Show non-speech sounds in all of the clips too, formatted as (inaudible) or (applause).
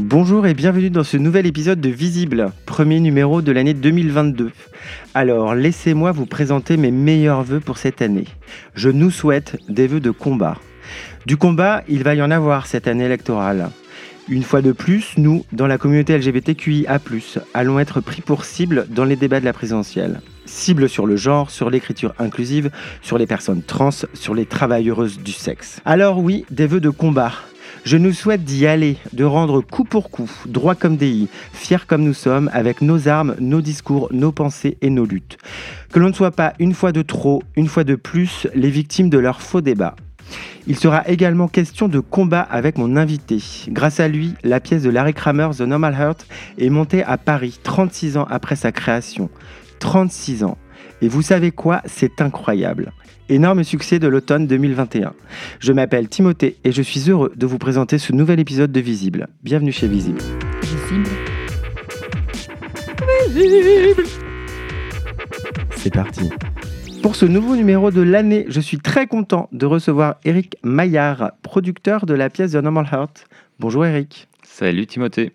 Bonjour et bienvenue dans ce nouvel épisode de Visible, premier numéro de l'année 2022. Alors, laissez-moi vous présenter mes meilleurs vœux pour cette année. Je nous souhaite des vœux de combat. Du combat, il va y en avoir cette année électorale. Une fois de plus, nous, dans la communauté LGBTQIA+, allons être pris pour cible dans les débats de la présidentielle. Cible sur le genre, sur l'écriture inclusive, sur les personnes trans, sur les travailleuses du sexe. Alors oui, des vœux de combat. Je nous souhaite d'y aller, de rendre coup pour coup, droit comme des i, fiers comme nous sommes, avec nos armes, nos discours, nos pensées et nos luttes. Que l'on ne soit pas une fois de trop, une fois de plus, les victimes de leurs faux débats. Il sera également question de combat avec mon invité. Grâce à lui, la pièce de Larry Kramer, The Normal Heart, est montée à Paris 36 ans après sa création. 36 ans. Et vous savez quoi? C'est incroyable. Énorme succès de l'automne 2021. Je m'appelle Timothée et je suis heureux de vous présenter ce nouvel épisode de Visible. Bienvenue chez Visible. Visible. Visible. C'est parti. Pour ce nouveau numéro de l'année, je suis très content de recevoir Eric Maillard, producteur de la pièce The Normal Heart. Bonjour Eric. Salut Timothée.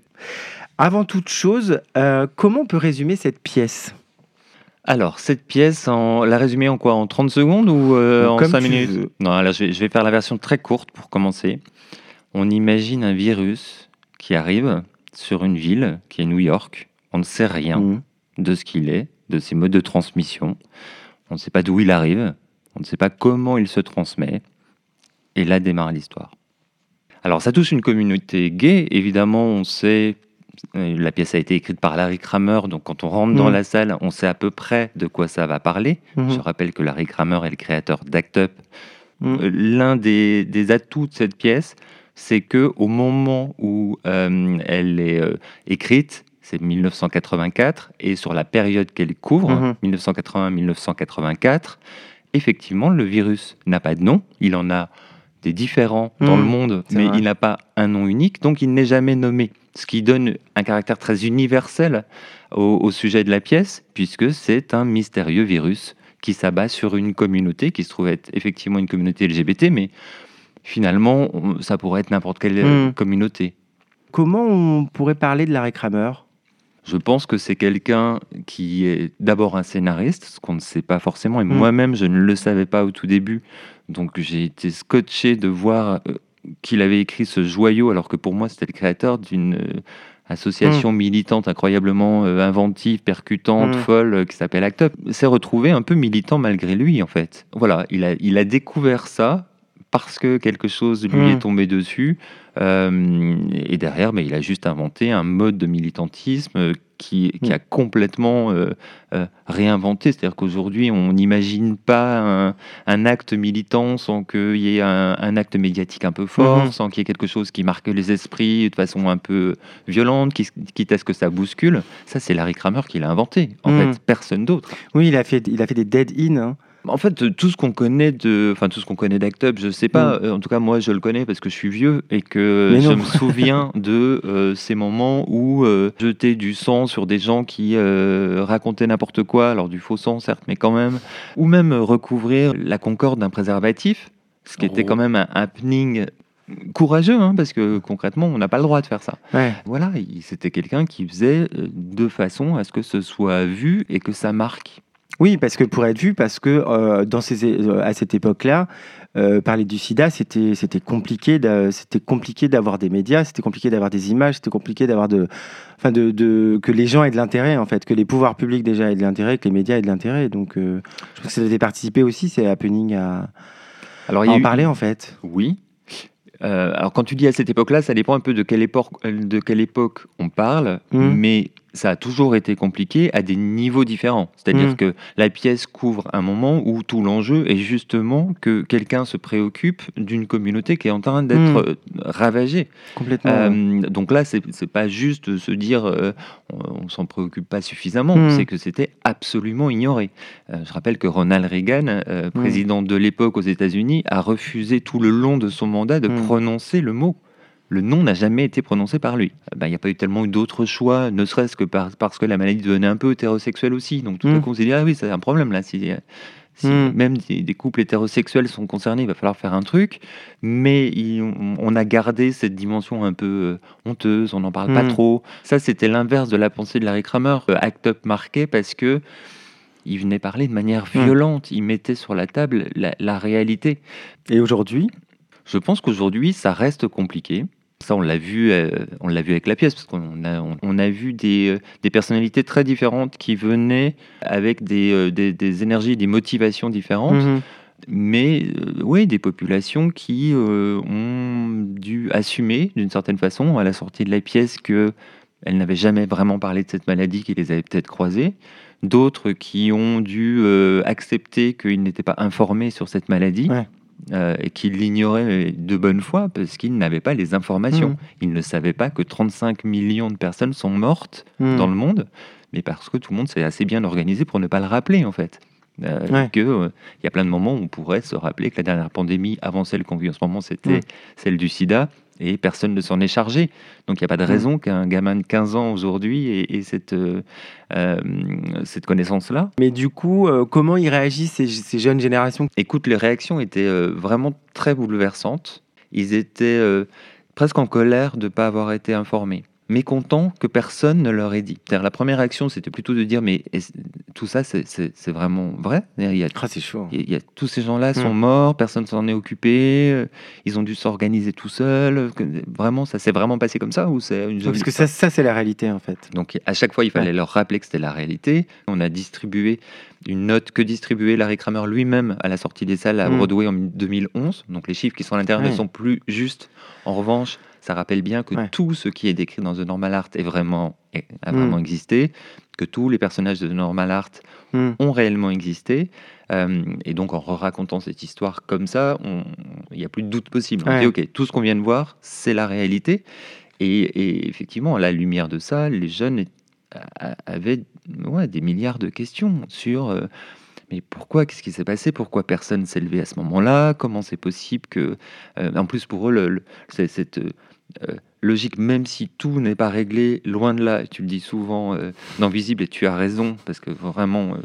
Avant toute chose, euh, comment on peut résumer cette pièce? Alors, cette pièce, on la résumer en quoi? En 30 secondes ou euh, en 5 minutes? Non, alors je vais, faire la version très courte pour commencer. On imagine un virus qui arrive sur une ville qui est New York. On ne sait rien mmh. de ce qu'il est, de ses modes de transmission. On ne sait pas d'où il arrive. On ne sait pas comment il se transmet. Et là démarre l'histoire. Alors, ça touche une communauté gay. Évidemment, on sait la pièce a été écrite par Larry Kramer, donc quand on rentre dans mm. la salle, on sait à peu près de quoi ça va parler. Mm-hmm. Je rappelle que Larry Kramer est le créateur d'Act Up. Mm. Euh, l'un des, atouts de cette pièce, c'est que au moment où euh, elle est écrite, c'est 1984, et sur la période qu'elle couvre, 1980-1984, mm-hmm. effectivement, le virus n'a pas de nom, il en a des différents dans le monde, mais il n'a pas un nom unique, donc il n'est jamais nommé ce qui donne un caractère très universel au, sujet de la pièce, puisque c'est un mystérieux virus qui s'abat sur une communauté qui se trouve être effectivement une communauté LGBT, mais finalement, ça pourrait être n'importe quelle hmm. communauté. Comment on pourrait parler de Larry Kramer? Je pense que c'est quelqu'un qui est d'abord un scénariste, ce qu'on ne sait pas forcément, et hmm. moi-même je ne le savais pas au tout début, donc j'ai été scotché de voir euh, qu'il avait écrit ce joyau, alors que pour moi, c'était le créateur d'une euh, association hmm. militante incroyablement euh, inventive, percutante, hmm. folle, euh, qui s'appelle Act Up. S'est retrouvé un peu militant malgré lui, en fait. Voilà, il a, il a découvert ça parce que quelque chose lui est hmm. tombé dessus. et derrière, mais il a juste inventé un mode de militantisme qui, a complètement euh, euh, réinventé. C'est-à-dire qu'aujourd'hui, on n'imagine pas un, acte militant sans qu'il y ait un, acte médiatique un peu fort, mhm. sans qu'il y ait quelque chose qui marque les esprits de façon un peu violente, quitte à ce que ça bouscule. Ça, c'est Larry Kramer qui l'a inventé. En fait, personne d'autre. Oui, il a fait, il a fait des dead-in. Hein. En fait, tout ce qu'on connaît de, enfin tout ce qu'on connaît d'Act Up, je sais pas. Mm. Euh, en tout cas, moi, je le connais parce que je suis vieux et que je me souviens (laughs) de euh, ces moments où euh, jeter du sang sur des gens qui racontaient n'importe quoi, alors du faux sang certes, mais quand même, ou même recouvrir la concorde d'un préservatif, ce qui était quand même un happening courageux, hein, parce que concrètement, on n'a pas le droit de faire ça. Voilà, c'était quelqu'un qui faisait de façon à ce que ce soit vu et que ça marque. Oui, parce que pour être vu, parce que euh, dans ces, euh, à cette époque-là, euh, parler du sida, c'était compliqué, c'était compliqué d'avoir des médias, c'était compliqué d'avoir des images, c'était compliqué d'avoir de, enfin de, de, que les gens aient de l'intérêt en fait, que les pouvoirs publics déjà aient de l'intérêt, que les médias aient de l'intérêt. Donc, je pense que ça devait participer aussi, c'est happening à, Alors, en parler en fait. Oui. alors quand tu dis à cette époque-là, ça dépend un peu de quelle époque, de quelle époque on parle, mmh. mais ça a toujours été compliqué à des niveaux différents. C'est-à-dire mm. que la pièce couvre un moment où tout l'enjeu est justement que quelqu'un se préoccupe d'une communauté qui est en train d'être mm. euh, ravagée. Complètement. Euh, donc là, c'est pas juste se dire euh, on, s'en préoccupe pas suffisamment, mm. c'est que c'était absolument ignoré. je rappelle que Ronald Reagan, président de l'époque aux États-Unis, a refusé tout le long de son mandat de prononcer le mot le nom n'a jamais été prononcé par lui. Ben, il n'y a pas eu tellement d'autres choix, ne serait-ce que parce que la maladie devenait un peu hétérosexuelle aussi. Donc tout à hmm. coup, on s'est dit, ah oui, c'est un problème là. Si, Si hmm. même des, couples hétérosexuels sont concernés, il va falloir faire un truc. Mais on, a gardé cette dimension un peu euh, honteuse, on n'en parle pas hmm. trop. Ça, c'était l'inverse de la pensée de Larry Kramer. Euh, Act Up marqué parce que il venait parler de manière hmm. violente. Il mettait sur la table la réalité. Et aujourd'hui? Je pense qu'aujourd'hui, ça reste compliqué. Ça, on l'a vu, euh, on l'a vu avec la pièce, parce qu'on a, on, a vu des, euh, des, personnalités très différentes qui venaient avec des, euh, des, énergies, des motivations différentes. Mhm. Mais oui, des populations qui ont dû assumer d'une certaine façon à la sortie de la pièce que elles n'avaient jamais vraiment parlé de cette maladie qui les avait peut-être croisées. D'autres qui ont dû accepter qu'ils n'étaient pas informés sur cette maladie. Euh, et qu'il l'ignorait de bonne foi parce qu'il n'avait pas les informations. Mmh. Il ne savait pas que 35 millions de personnes sont mortes mmh. dans le monde, mais parce que tout le monde s'est assez bien organisé pour ne pas le rappeler en fait. Euh, que euh, il y a plein de moments où on pourrait se rappeler que la dernière pandémie avant celle qu'on vit en ce moment, c'était mmh. celle du sida et personne ne s'en est chargé. Donc il n'y a pas de raison qu'un gamin de 15 ans aujourd'hui ait, cette, cette connaissance-là. Mais du coup, comment ils réagissent ces, ces, jeunes générations? Écoute, les réactions étaient vraiment très bouleversantes. Ils étaient presque en colère de ne pas avoir été informés mécontents que personne ne leur ait dit. La première réaction, c'était plutôt de dire, mais tout ça, c'est vraiment vrai? Il y a, ah, c'est chaud. Il y a, tous ces gens-là sont hmm. morts, personne s'en est occupé, euh, ils ont dû s'organiser tout seuls. Vraiment, ça s'est vraiment passé comme ça ou c'est une Parce que ça, ça c'est la réalité, en fait. Donc, à chaque fois, il fallait leur rappeler que c'était la réalité. On a distribué une note que distribuait Larry Kramer lui-même à la sortie des salles à hmm. Broadway en 2011. Donc, les chiffres qui sont à l'intérieur ne sont plus justes. En revanche, ça rappelle bien que tout ce qui est décrit dans The Normal Art est vraiment, a hmm. vraiment existé, que tous les personnages de The Normal Art hmm. ont réellement existé. Euh, et donc, en racontant cette histoire comme ça, il n'y a plus de doute possible. On dit, OK, tout ce qu'on vient de voir, c'est la réalité. Et, effectivement, à la lumière de ça, les jeunes avaient ouais, des milliards de questions sur... Euh, mais pourquoi Qu'est-ce qui s'est passé Pourquoi personne s'est levé à ce moment-là Comment c'est possible que... Euh, en plus, pour eux, le, cette euh, logique, même si tout n'est pas réglé, loin de là, tu le dis souvent euh, dans Visible, et tu as raison, parce que vraiment, euh,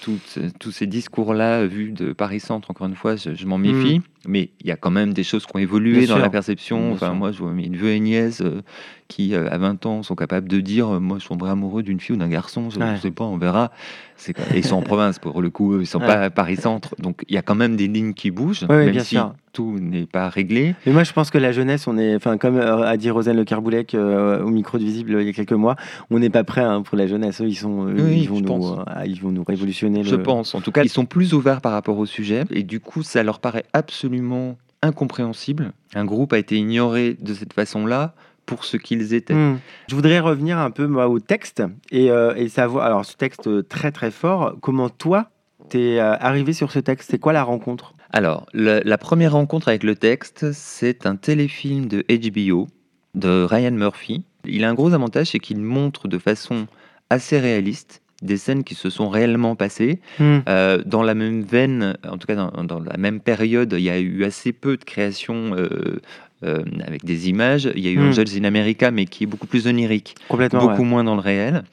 tous ces discours-là, vus de Paris-Centre, encore une fois, je, m'en méfie, mm. mais il y a quand même des choses qui ont évolué dans la perception. enfin, moi, je vois une veuve et une nièce qui, à 20 ans, sont capables de dire Moi, je suis amoureux d'une fille ou d'un garçon, je ne sais pas, on verra. Et ils sont en province, pour le coup, ils ne sont pas à Paris-Centre, donc il y a quand même des lignes qui bougent, même si tout n'est pas réglé. Mais moi, je pense que la jeunesse, on est, enfin, comme a dit Rosane Le Carboulec euh, au micro de Visible il y a quelques mois, on n'est pas prêt hein, pour la jeunesse. ils, sont, ils, vont nous, euh, ils vont nous révolutionner. Je pense. En tout cas, ils sont plus ouverts par rapport au sujet. Et du coup, ça leur paraît absolument incompréhensible. Un groupe a été ignoré de cette façon-là pour ce qu'ils étaient. Hmm. Je voudrais revenir un peu moi, au texte et, euh, et, savoir, alors ce texte très très fort, comment toi, t'es arrivé sur ce texte? C'est quoi la rencontre? Alors, la première rencontre avec le texte, c'est un téléfilm de HBO de Ryan Murphy. Il a un gros avantage, c'est qu'il montre de façon assez réaliste des scènes qui se sont réellement passées. Hmm. Euh, dans la même veine, en tout cas dans, la même période, il y a eu assez peu de créations euh, euh, avec des images. Il y a eu hmm. Angels in America, mais qui est beaucoup plus onirique, beaucoup moins dans le réel.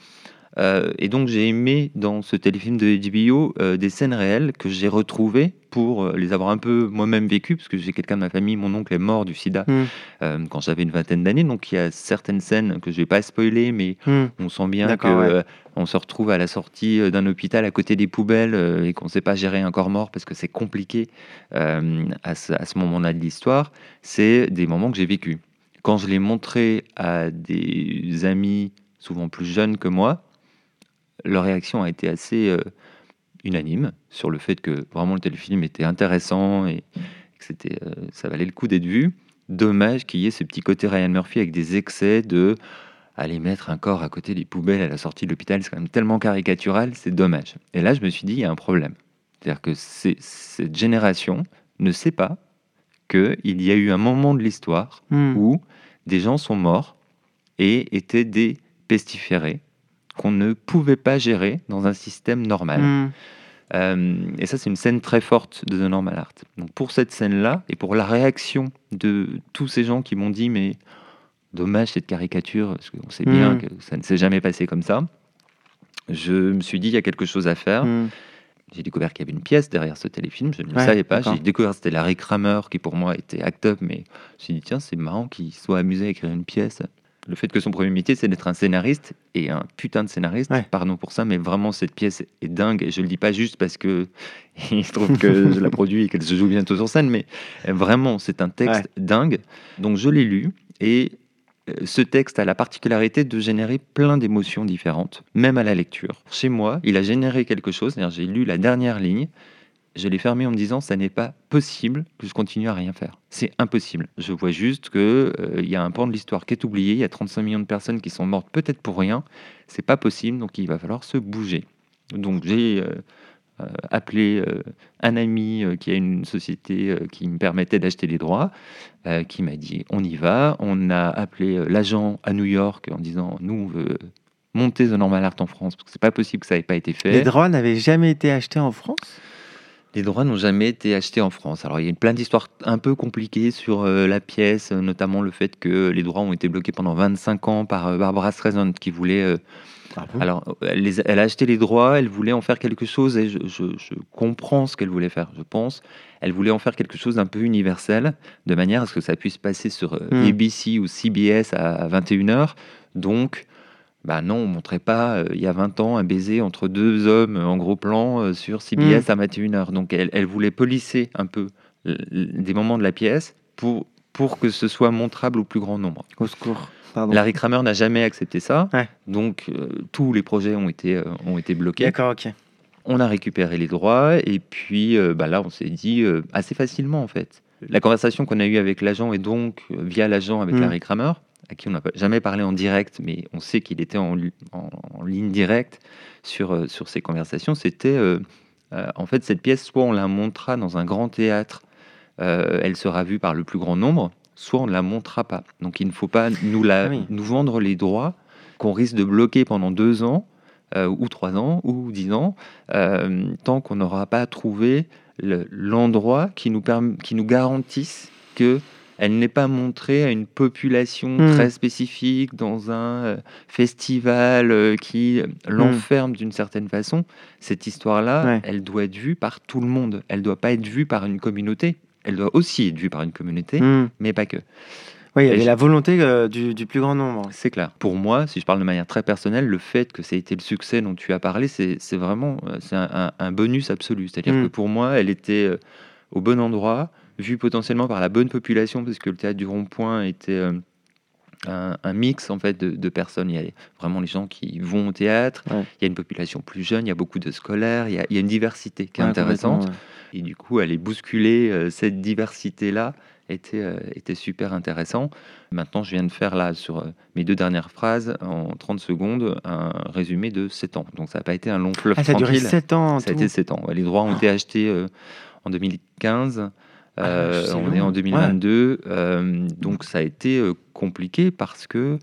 Euh, et donc j'ai aimé dans ce téléfilm de HBO euh, des scènes réelles que j'ai retrouvées pour euh, les avoir un peu moi-même vécues, parce que j'ai quelqu'un de ma famille, mon oncle est mort du sida mm. quand j'avais une vingtaine d'années, donc il y a certaines scènes que je vais pas spoiler, mais mm. on sent bien que on se retrouve à la sortie d'un hôpital à côté des poubelles et qu'on ne sait pas gérer un corps mort parce que c'est compliqué à ce, à ce moment-là de l'histoire. C'est des moments que j'ai vécus. Quand je l'ai montré à des amis souvent plus jeunes que moi, leur réaction a été assez euh, unanime sur le fait que vraiment le téléfilm était intéressant et que c'était, euh, ça valait le coup d'être vu. Dommage qu'il y ait ce petit côté Ryan Murphy avec des excès de aller mettre un corps à côté des poubelles à la sortie de l'hôpital, c'est quand même tellement caricatural, c'est dommage. Et là, je me suis dit, il y a un problème. C'est-à-dire que cette génération ne sait pas qu'il y a eu un moment de l'histoire hmm. où des gens sont morts et étaient des pestiférés qu'on ne pouvait pas gérer dans un système normal. Hmm. Euh, et ça, c'est une scène très forte de The Normal Art. Donc pour cette scène-là, et pour la réaction de tous ces gens qui m'ont dit, mais dommage cette caricature, parce qu'on sait bien hmm. que ça ne s'est jamais passé comme ça, je me suis dit, il y a quelque chose à faire. Hmm. j'ai découvert qu'il y avait une pièce derrière ce téléfilm, je ne le savais pas. J'ai découvert que c'était Larry Kramer qui pour moi était act-up, mais je me suis dit, tiens, c'est marrant qu'il soit amusé à écrire une pièce. Le fait que son premier métier, c'est d'être un scénariste, et un putain de scénariste, pardon pour ça, mais vraiment, cette pièce est dingue, et je le dis pas juste parce que (laughs) il se trouve que je la produis et qu'elle se joue bientôt sur scène, mais vraiment, c'est un texte dingue. Donc je l'ai lu, et euh, ce texte a la particularité de générer plein d'émotions différentes, même à la lecture. Chez moi, il a généré quelque chose, j'ai lu la dernière ligne, je l'ai fermé en me disant ça n'est pas possible que je continue à rien faire. C'est impossible. Je vois juste que euh, il y a un pan de l'histoire qui est oublié, il y a 35 millions de personnes qui sont mortes peut-être pour rien, c'est pas possible, donc il va falloir se bouger. Donc j'ai euh, euh, appelé euh, un ami euh, qui a une société qui me permettait d'acheter les droits, qui m'a dit on y va. On a appelé l'agent à New York en disant nous on veut monter The Normal Art en France parce que c'est pas possible que ça n'ait pas été fait. Les droits n'avaient jamais été achetés en France? Les droits n'ont jamais été achetés en France. Alors il y a plein d'histoires un peu compliquées sur la pièce, notamment le fait que les droits ont été bloqués pendant 25 ans par Barbara Streisand qui voulait ah Alors, elle, a acheté les droits, elle voulait en faire quelque chose, et je, comprends ce qu'elle voulait faire, je pense. Elle voulait en faire quelque chose d'un peu universel, de manière à ce que ça puisse passer sur euh, hmm. ABC ou CBS à 21h. Donc, bah non, on montrait pas, euh, il y a 20 ans, un baiser entre deux hommes en gros plan euh, sur CBS hmm. à 21h. Donc, elle, elle, voulait polisser un peu des moments de la pièce pour, pour que ce soit montrable au plus grand nombre. Au secours. Larry Kramer n'a jamais accepté ça. Donc, euh, tous les projets ont été, ont été bloqués. D'accord, ok. On a récupéré les droits et puis bah là, on s'est dit assez facilement en fait. La conversation qu'on a eue avec l'agent et donc via l'agent avec mm. Larry Kramer, à qui on n'a jamais parlé en direct, mais on sait qu'il était en, en, ligne directe sur, sur ces conversations, c'était en fait cette pièce, soit on la montrera dans un grand théâtre, elle sera vue par le plus grand nombre, soit on ne la montrera pas. Donc il ne faut pas nous, la, ah nous vendre les droits qu'on risque de bloquer pendant deux ans, euh, ou trois ans, ou dix ans, euh, tant qu'on n'aura pas trouvé l'endroit qui, nous qui nous garantisse que elle n'est pas montrée à une population hmm. très spécifique dans un euh, festival qui hmm. l'enferme d'une certaine façon. Cette histoire-là, elle doit être vue par tout le monde. Elle ne doit pas être vue par une communauté elle doit aussi être vue par une communauté, hmm. mais pas que. Oui, il y avait la volonté euh, du, plus grand nombre. C'est clair. Pour moi, si je parle de manière très personnelle, le fait que ça ait été le succès dont tu as parlé, c'est vraiment euh, c'est un, bonus absolu. C'est-à-dire hmm. que pour moi, elle était euh, au bon endroit, vue potentiellement par la bonne population, parce que le théâtre du Rond-Point était un, mix en fait de, personnes. Il y a vraiment les gens qui vont au théâtre, il y a une population plus jeune, il y a beaucoup de scolaires, il y a, il y a une diversité qui est intéressante. Et du coup, aller bousculer euh, cette diversité-là était, euh, était super intéressant. Maintenant, je viens de faire là, sur euh, mes deux dernières phrases, en 30 secondes, un résumé de 7 ans. Donc ça n'a pas été un long fleuve ah, ça a duré 7 ans Ça a été 7 ans. Les droits ont été achetés en 2015. Ah, on est en 2022. donc ça a été compliqué parce que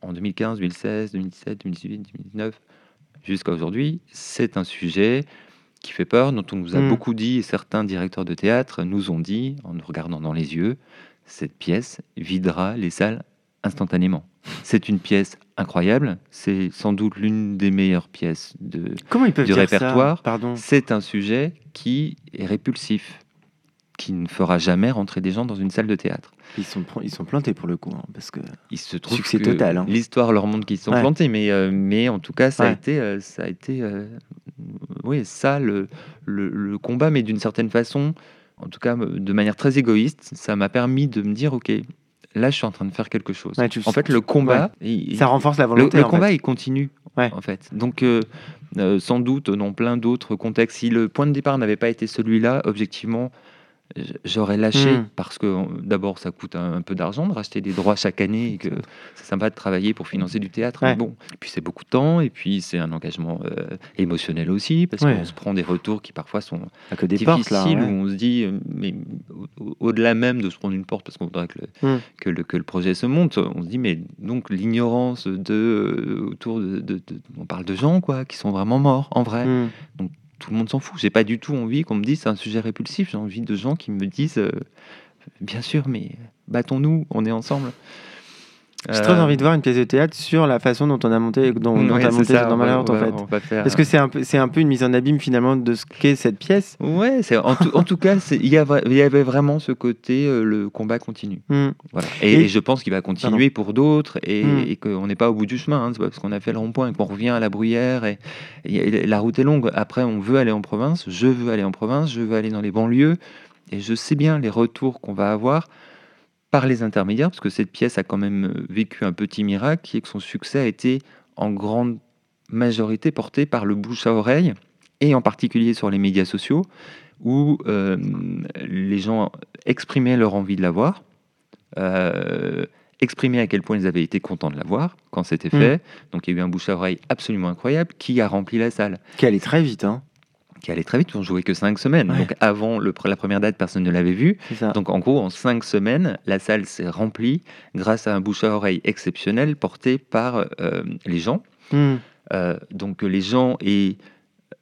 en 2015, 2016, 2017, 2018, 2019, jusqu'à aujourd'hui, c'est un sujet qui fait peur, dont on nous a hmm. beaucoup dit, et certains directeurs de théâtre nous ont dit, en nous regardant dans les yeux, cette pièce videra les salles instantanément. C'est une pièce incroyable, c'est sans doute l'une des meilleures pièces de, Comment ils peuvent du répertoire. C'est un sujet qui est répulsif, qui ne fera jamais rentrer des gens dans une salle de théâtre. Ils sont, ils sont plantés pour le coup, hein, parce que il se trouve succès total. Hein. L'histoire leur montre qu'ils sont plantés, mais, euh, mais en tout cas, ça a été, euh, ça a été euh, oui, ça, le, le, combat, mais d'une certaine façon, en tout cas de manière très égoïste, ça m'a permis de me dire, ok, là, je suis en train de faire quelque chose. en fait, le combat, ça renforce la volonté. Le, combat, il continue, en fait. Donc, sans doute, dans plein d'autres contextes, si le point de départ n'avait pas été celui-là, objectivement, j'aurais lâché hmm. parce que d'abord ça coûte un, peu d'argent de racheter des droits chaque année et que c'est sympa de travailler pour financer du théâtre mais bon et puis c'est beaucoup de temps et puis c'est un engagement euh, émotionnel aussi parce qu'on se prend des retours qui parfois sont que des difficiles où on se dit euh, mais au-delà même de se prendre une porte parce qu'on voudrait que le, hmm. que le, que le projet se monte on se dit mais donc l'ignorance de euh, autour de, on parle de gens quoi qui sont vraiment morts en vrai hmm. donc tout le monde s'en fout. J'ai pas du tout envie qu'on me dise c'est un sujet répulsif. J'ai envie de gens qui me disent euh, bien sûr, mais battons-nous, on est ensemble. J'ai très envie de voir une pièce de théâtre sur la façon dont on a monté, dont, dont as monté dans Malheur, en fait. Est-ce que c'est un, peu, c'est un peu une mise en abîme finalement de ce qu'est cette pièce Ouais, c'est, en, tout, en tout cas, il y, avait vraiment ce côté, euh, le combat continue. Voilà. Et, je pense qu'il va continuer pour d'autres et, hmm. et qu'on n'est pas au bout du chemin. Hein. c'est pas parce qu'on a fait le rond-point et qu'on revient à la bruyère et, la route est longue. Après, on veut aller en province, je veux aller en province, je veux aller dans les banlieues et je sais bien les retours qu'on va avoir par les intermédiaires, parce que cette pièce a quand même euh, vécu un petit miracle, qui est que son succès a été en grande majorité porté par le bouche à oreille, et en particulier sur les médias sociaux, où euh, les gens exprimaient leur envie de la voir, euh, exprimaient à quel point ils avaient été contents de la voir quand c'était mmh. fait. Donc il y a eu un bouche à oreille absolument incroyable qui a rempli la salle. Qui allait très vite, hein qui allait très vite. On jouait que cinq semaines. Donc avant le, la première date, personne ne l'avait vu. Donc en gros, en cinq semaines, la salle s'est remplie grâce à un bouche à oreille exceptionnel porté par euh, les gens. Hmm. Euh, donc les gens et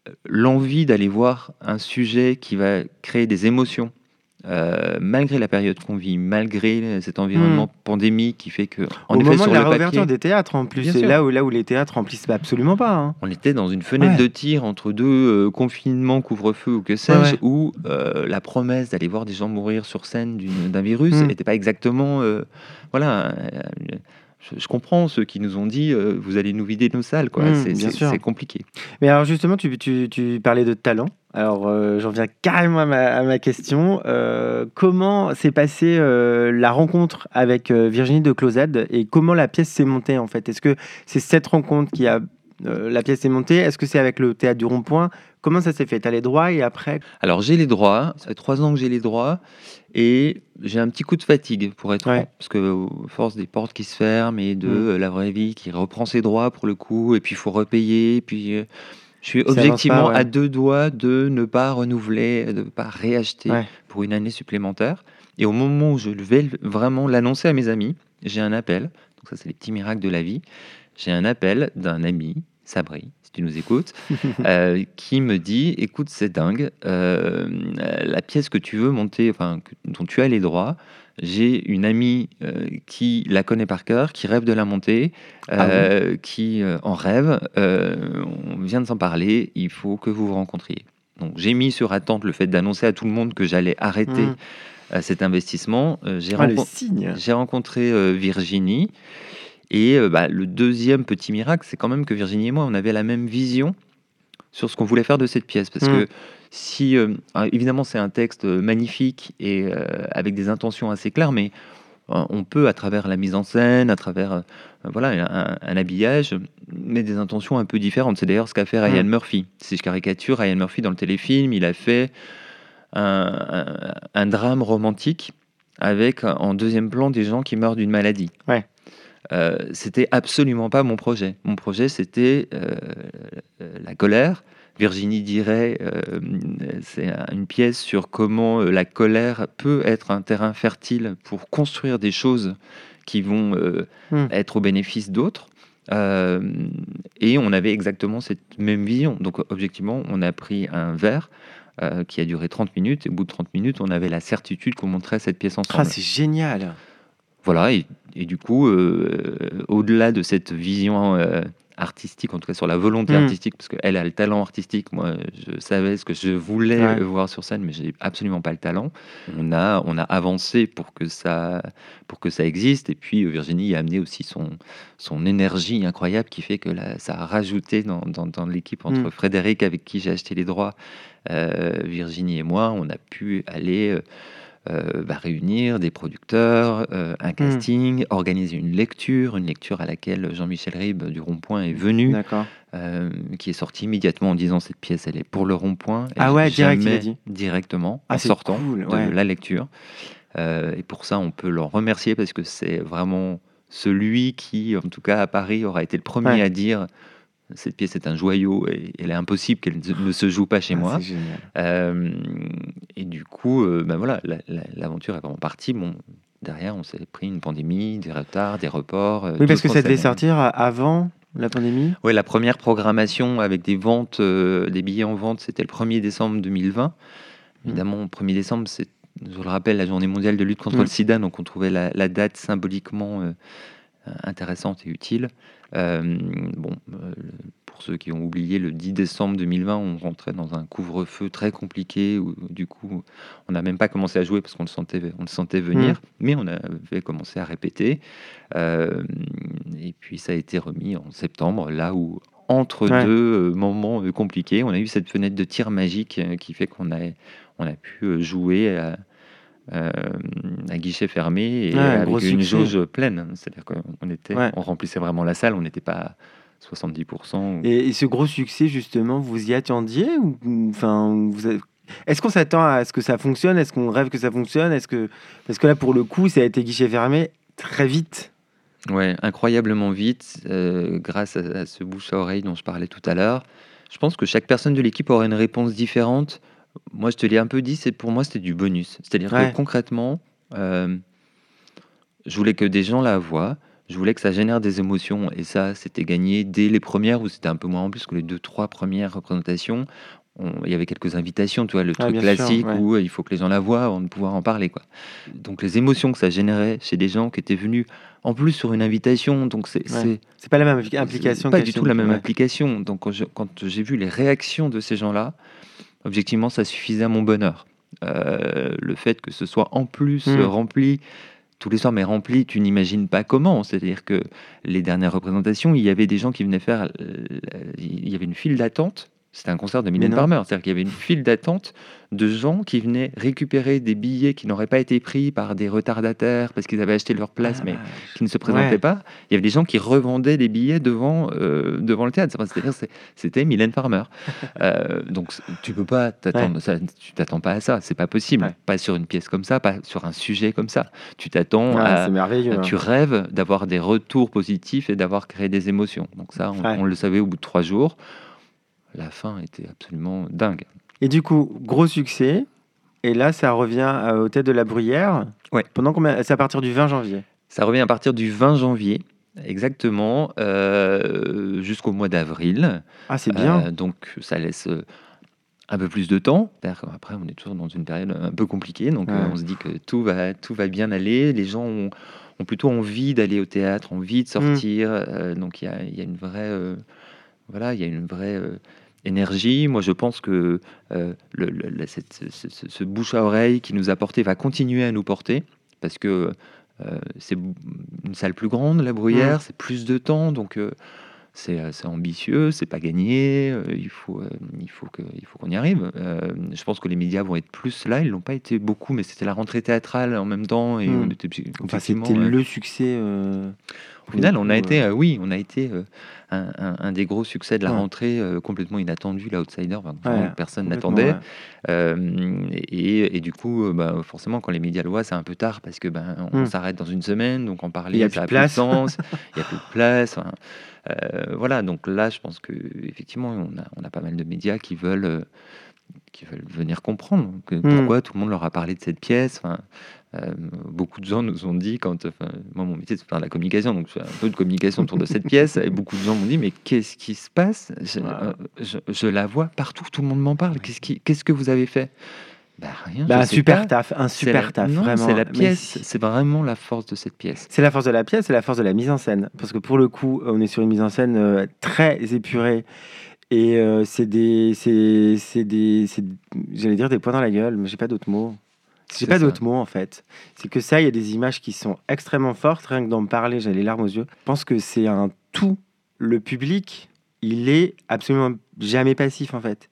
euh, l'envie d'aller voir un sujet qui va créer des émotions euh, malgré la période qu'on vit, malgré cet environnement hmm. pandémique qui fait que, en Au effet, moment sur de la réouverture des théâtres, en plus, c'est là où, là où les théâtres remplissent absolument pas. Hein. On était dans une fenêtre de tir entre deux euh, confinements, couvre-feu ou que sais-je, où euh, la promesse d'aller voir des gens mourir sur scène d'un virus n'était hmm. pas exactement, voilà je, comprends ceux qui nous ont dit vous allez nous vider nos salles. quoi. Mmh, c'est compliqué. Mais alors justement, tu, tu, tu parlais de talent. Alors euh, j'en viens carrément à ma, question. Euh, comment s'est passée la rencontre avec Virginie de Closade et comment la pièce s'est montée en fait? Est-ce que c'est cette rencontre qui a la pièce s'est montée? Est-ce que c'est avec le théâtre du Rond-Point? Comment ça s'est fait? Tu as les droits et après? Alors j'ai les droits, ça. Fait trois ans que j'ai les droits et j'ai un petit coup de fatigue pour être franc, parce que force des portes qui se ferment et de mm. la vraie vie qui reprend ses droits pour le coup, et puis il faut repayer, puis euh, je suis objectivement à deux doigts de ne pas renouveler, de ne pas réacheter pour une année supplémentaire. Et au moment où je vais vraiment l'annoncer à mes amis, j'ai un appel, donc ça c'est les petits miracles de la vie, j'ai un appel d'un ami, Sabri, tu nous écoutes, (laughs) euh, qui me dit écoute, c'est dingue, euh, la pièce que tu veux monter, enfin, dont tu as les droits, j'ai une amie euh, qui la connaît par cœur, qui rêve de la monter, ah qui en rêve. on vient de s'en parler. Il faut que vous vous rencontriez. Donc j'ai mis sur attente le fait d'annoncer à tout le monde que j'allais arrêter mmh. cet investissement. j'ai ah, rencontré Virginie. Et euh, bah, le deuxième petit miracle, c'est quand même que Virginie et moi, on avait la même vision sur ce qu'on voulait faire de cette pièce. Parce mm. que si, euh, ah, évidemment, c'est un texte euh, magnifique et avec des intentions assez claires, mais on peut, à travers la mise en scène, à travers voilà, un, habillage, mettre des intentions un peu différentes. C'est d'ailleurs ce qu'a fait mm. Ryan Murphy. Si je caricature, Ryan Murphy, dans le téléfilm, il a fait un, un drame romantique avec en deuxième plan des gens qui meurent d'une maladie. Ouais. Euh, c'était absolument pas mon projet. Mon projet, c'était euh, la colère. Virginie dirait, euh, c'est une pièce sur comment la colère peut être un terrain fertile pour construire des choses qui vont hmm. être au bénéfice d'autres. et on avait exactement cette même vision. Donc, objectivement, on a pris un verre qui a duré 30 minutes. Et au bout de 30 minutes, on avait la certitude qu'on montrait cette pièce ensemble. Ah, c'est génial! Voilà, et, du coup, euh, au-delà de cette vision euh, artistique, en tout cas sur la volonté hmm. artistique, parce qu'elle a le talent artistique, moi je savais ce que je voulais voir sur scène, mais j'ai absolument pas le talent. On a, on a avancé pour que, ça, pour que ça existe, et puis Virginie a amené aussi son, son énergie incroyable qui fait que ça a rajouté dans, dans, l'équipe entre hmm. Frédéric, avec qui j'ai acheté les droits, euh, Virginie et moi, on a pu aller euh, va réunir des producteurs, euh, un hmm. casting, organiser une lecture, une lecture à laquelle Jean-Michel Ribes du Rond-Point est venu, euh, qui est sorti immédiatement en disant cette pièce elle est pour le Rond-Point. Ah ouais, direct, dit. directement ah, en sortant de la lecture. et pour ça, on peut le remercier parce que c'est vraiment celui qui, en tout cas à Paris, aura été le premier à dire cette pièce est un joyau et elle est impossible qu'elle ne se joue pas chez ah, moi. Euh, et du coup, euh, ben voilà, l'aventure est vraiment partie. Bon, derrière, on s'est pris une pandémie, des retards, des reports. Euh, oui, parce que ça devait sortir avant la pandémie? Oui, la première programmation avec des ventes, des billets en vente, c'était le 1er décembre 2020. Mmh. Évidemment, 1er décembre, c'est, je le rappelle, la journée mondiale de lutte contre mmh. le sida, donc on trouvait la, date symboliquement intéressante et utile. bon, pour ceux qui ont oublié, le 10 décembre 2020, on rentrait dans un couvre-feu très compliqué où du coup, on n'a même pas commencé à jouer parce qu'on le sentait, on le sentait venir, mmh. mais on avait commencé à répéter. et puis ça a été remis en septembre, là où entre deux moments compliqués, on a eu cette fenêtre de tir magique qui fait qu'on a, on a pu jouer à, à guichet fermé et avec une jauge pleine. C'est-à-dire qu'on était, on remplissait vraiment la salle, on n'était pas 70%. Et, ce gros succès, justement, vous y attendiez ou, enfin, vous Est-ce qu'on s'attend à ce que ça fonctionne? Est-ce qu'on rêve que ça fonctionne? Est-ce que parce que là, pour le coup, ça a été guichet fermé très vite. Ouais, incroyablement vite, euh, grâce à, ce bouche à oreille dont je parlais tout à l'heure. Je pense que chaque personne de l'équipe aurait une réponse différente moi, je te l'ai un peu dit, c'est pour moi, c'était du bonus. C'est-à-dire que concrètement, euh, je voulais que des gens la voient, je voulais que ça génère des émotions, et ça, c'était gagné dès les premières, où c'était un peu moins en plus que les deux, trois premières représentations. il y avait quelques invitations, tu vois, le truc classique où il faut que les gens la voient avant de pouvoir en parler, quoi. Donc les émotions que ça générait chez des gens qui étaient venus en plus sur une invitation, donc c'est c'est pas la même implication. Pas du tout la même implication. Donc quand j'ai vu les réactions de ces gens-là, objectivement, ça suffisait à mon bonheur. Euh, le fait que ce soit en plus hmm. rempli tous les soirs, mais rempli, tu n'imagines pas comment. C'est-à-dire que les dernières représentations, il y avait des gens qui venaient faire. Euh, il y avait une file d'attente c'était un concert de Mylène Farmer, c'est-à-dire qu'il y avait une file d'attente de gens qui venaient récupérer des billets qui n'auraient pas été pris par des retardataires parce qu'ils avaient acheté leur place ah, mais qui ne se présentaient pas. Il y avait des gens qui revendaient des billets devant, euh, devant le théâtre. C'est-à-dire c'était Mylène Farmer. (laughs) euh, donc tu peux pas t'attendre, ça, tu t'attends pas à ça, c'est pas possible. Pas sur une pièce comme ça, pas sur un sujet comme ça. Tu t'attends à, hein. tu rêves d'avoir des retours positifs et d'avoir créé des émotions. Donc ça, on le savait au bout de trois jours la fin était absolument dingue. Et du coup, gros succès. Et là, ça revient euh, au Tête de la Bruyère. Ouais. Pendant combien C'est à partir du 20 janvier. Ça revient à partir du 20 janvier, exactement, euh, jusqu'au mois d'avril. Ah, c'est bien. Euh, donc, ça laisse un peu plus de temps. Après, on est toujours dans une période un peu compliquée, donc on se dit que tout va, tout va bien aller. Les gens ont, plutôt envie d'aller au théâtre, envie de sortir. Mm. donc, il y, y a, une vraie, voilà, il y a une vraie énergie. Moi, je pense que euh, le, ce, bouche à oreille qui nous a porté va continuer à nous porter parce que euh, c'est une salle plus grande, la Bruyère, mmh. c'est plus de temps, donc euh, c'est ambitieux, c'est pas gagné. il faut, il faut que, il faut qu'on y arrive. je pense que les médias vont être plus là. Ils l'ont pas été beaucoup, mais c'était la rentrée théâtrale en même temps et mmh. c'était le succès. On a été, oui, on a été un, des gros succès de la rentrée euh, complètement inattendu, l'outsider, personne n'attendait. Euh, et, du coup, euh, bah, forcément, quand les médias le voient, c'est un peu tard parce que ben, on hmm. s'arrête dans une semaine, donc en parler, il ça a plus de sens, il n'y a plus de place. voilà, donc là, je pense que effectivement, on a, on a pas mal de médias qui veulent qui veulent venir comprendre hmm. pourquoi tout le monde leur a parlé de cette pièce. Euh, beaucoup de gens nous ont dit, quand moi mon métier c'est de faire de la communication, donc je fais un peu de communication autour de cette (laughs) pièce, et beaucoup de gens m'ont dit mais qu'est-ce qui se passe? Euh, je, la vois partout, tout le monde m'en parle. Qu'est-ce qui, qu'est-ce que vous avez fait? Bah, rien. Bah, un super taf, un super taf, vraiment. C'est la pièce, c'est vraiment la force de cette pièce. C'est la force de la pièce, c'est la force de la mise en scène, parce que pour le coup, on est sur une mise en scène euh, très épurée. Et c'est des, c'est, c'est des, j'allais dire des points dans la gueule, mais j'ai pas d'autres mots. J'ai pas d'autres mots en fait. C'est que ça, il y a des images qui sont extrêmement fortes. Rien que d'en parler, j'ai les larmes aux yeux. Je pense que c'est un tout. Le public, il est absolument jamais passif en fait.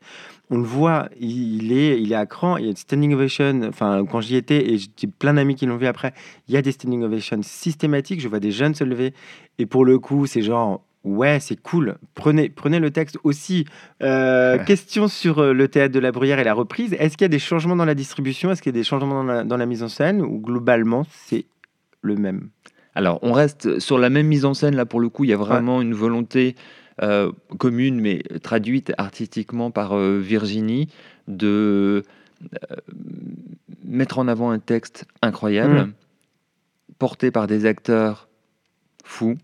On le voit, il est, il est à cran. Il y a des standing ovation. Enfin, quand j'y étais et j'ai plein d'amis qui l'ont vu après, il y a des standing ovations systématiques. Je vois des jeunes se lever et pour le coup, c'est genre Ouais, c'est cool. Prenez, prenez le texte aussi. Euh, question sur euh, le théâtre de la Bruyère et la reprise. Est-ce qu'il y a des changements dans la distribution? Est-ce qu'il y a des changements dans la, mise en scène? Ou globalement, c'est le même? Alors, on reste sur la même mise en scène. Là, pour le coup, il y a vraiment une volonté euh, commune, mais traduite artistiquement par Virginie, de mettre en avant un texte incroyable, mmh. porté par des acteurs fous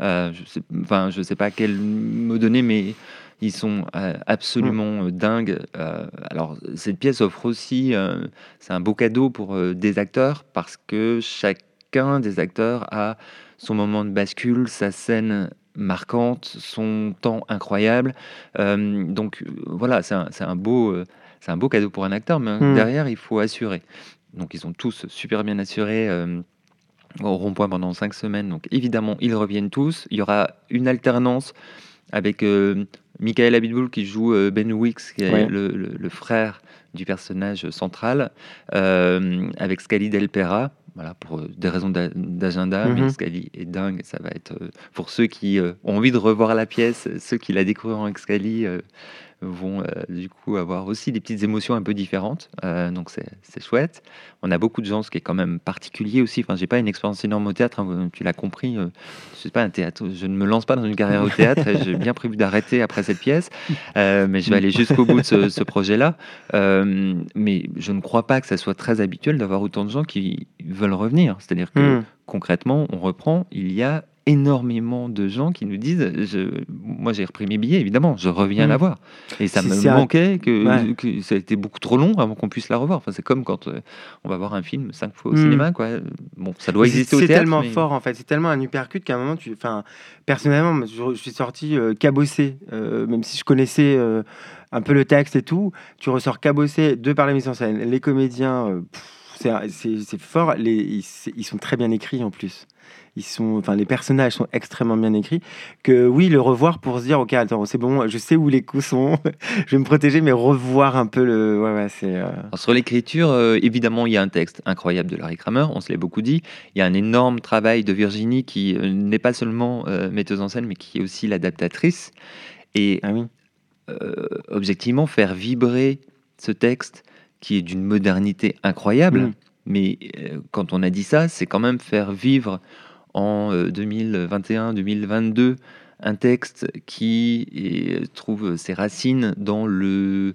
euh, je sais, enfin, je sais pas quel me donner, mais ils sont euh, absolument mm. dingues. Euh, alors, cette pièce offre aussi, c'est un beau cadeau pour des acteurs parce que chacun des acteurs a son moment de bascule, sa scène marquante, son temps incroyable. donc voilà, c'est un, beau, c'est un beau cadeau pour un acteur, mais hmm. derrière, il faut assurer. Donc ils ont tous super bien assuré au rond-point pendant cinq semaines. Donc évidemment, ils reviennent tous. Il y aura une alternance avec euh, Michael Abitboul qui joue euh, Ben Wicks, qui est le, frère du personnage central, euh, avec Scali Del Pera. Voilà, pour des raisons d'agenda, mais mhm. Scali est dingue. Ça va être pour ceux qui ont envie de revoir la pièce, ceux qui la découvriront avec Scali, vont euh, du coup avoir aussi des petites émotions un peu différentes. Euh, donc c'est chouette. On a beaucoup de gens, ce qui est quand même particulier aussi. Enfin, j'ai pas une expérience énorme au théâtre, hein, tu l'as compris. Euh, je sais pas un théâtre. Je ne me lance pas dans une carrière au théâtre. (laughs) j'ai bien prévu d'arrêter après cette pièce, mais je vais aller jusqu'au bout de ce, projet-là. mais je ne crois pas que ça soit très habituel d'avoir autant de gens qui veulent revenir. C'est-à-dire que hmm. concrètement, on reprend. Il y a énormément de gens qui nous disent je, Moi, j'ai repris mes billets, évidemment, je reviens la mm. voir. Et ça me manquait que, que, ça a été beaucoup trop long avant qu'on puisse la revoir. Enfin, c'est comme quand euh, on va voir un film cinq fois au mm. cinéma. Quoi. Bon, ça doit exister au théâtre. C'est tellement fort, en fait. C'est tellement un uppercut qu'à un moment, tu... enfin, personnellement, je, suis sorti euh, cabossé, euh, même si je connaissais un peu le texte et tout. Tu ressors cabossé de par la mise en scène. Les comédiens, c'est fort. Les, ils, ils sont très bien écrits en plus ils sont, enfin, les personnages sont extrêmement bien écrits. Que oui, le revoir pour se dire, ok, attends, c'est bon, je sais où les coups sont, (laughs) je vais me protéger, mais revoir un peu le. Ouais, ouais, c'est. Euh, sur l'écriture, euh, évidemment, il y a un texte incroyable de Larry Kramer, on se l'est beaucoup dit. Il y a un énorme travail de Virginie qui euh, n'est pas seulement metteuse en scène, mais qui est aussi l'adaptatrice. Et ah oui. objectivement, faire vibrer ce texte qui est d'une modernité incroyable. Mm. Mais quand on a dit ça, c'est quand même faire vivre en 2021-2022 euh, un texte qui trouve ses racines dans le,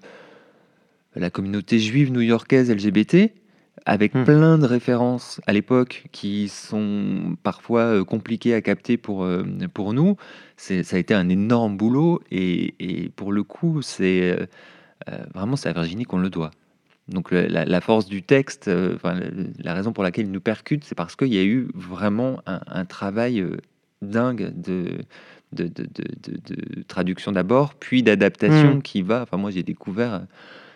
la communauté juive new-yorkaise LGBT, avec hmm. plein de références à l'époque qui sont parfois euh, compliquées à capter pour, euh, pour nous. Ça a été un énorme boulot et, et pour le coup, c'est vraiment c'est à Virginie qu'on le doit. Donc la, force du texte, euh, la raison pour laquelle il nous percute, c'est parce qu'il y a eu vraiment un, travail euh, dingue de, de, traduction d'abord, puis d'adaptation mm. qui va. Enfin, moi, j'ai découvert